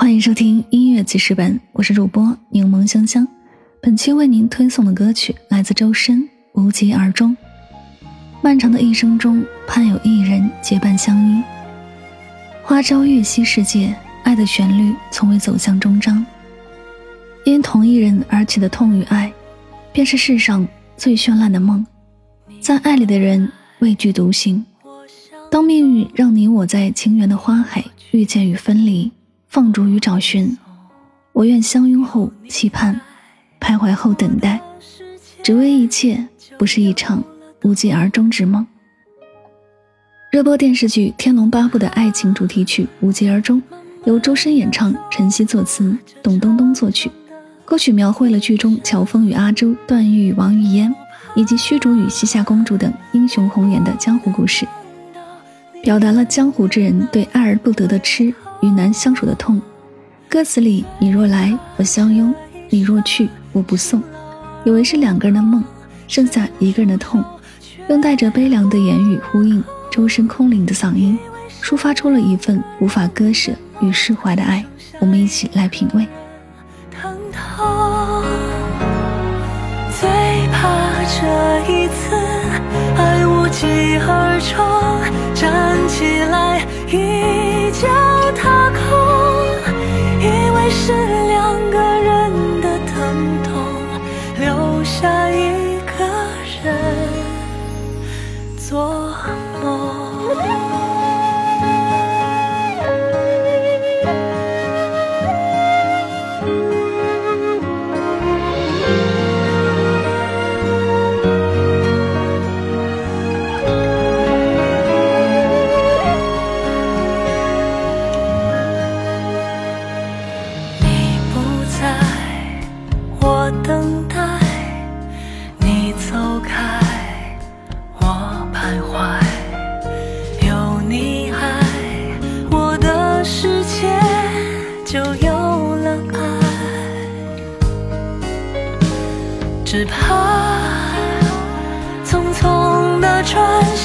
欢迎收听音乐记事本，我是主播柠檬香香。本期为您推送的歌曲来自周深《无疾而终》。漫长的一生中，盼有一人结伴相依。花朝月夕世界，爱的旋律从未走向终章。因同一人而起的痛与爱，便是世上最绚烂的梦。在爱里的人畏惧独行。当命运让你我在情缘的花海遇见与分离。放逐与找寻，我愿相拥后期盼，徘徊后等待，只为一切不是一场无疾而终之梦。热播电视剧《天龙八部》的爱情主题曲《无疾而终》，由周深演唱，陈曦作词，董冬冬作曲。歌曲描绘了剧中乔峰与阿朱、段誉王语嫣，以及虚竹与西夏公主等英雄红颜的江湖故事，表达了江湖之人对爱而不得的痴。与难相处的痛，歌词里“你若来，我相拥；你若去，我不送”，以为是两个人的梦，剩下一个人的痛，用带着悲凉的言语呼应周身空灵的嗓音，抒发出了一份无法割舍与释怀的爱。我们一起来品味。爱一个人只怕匆匆的转身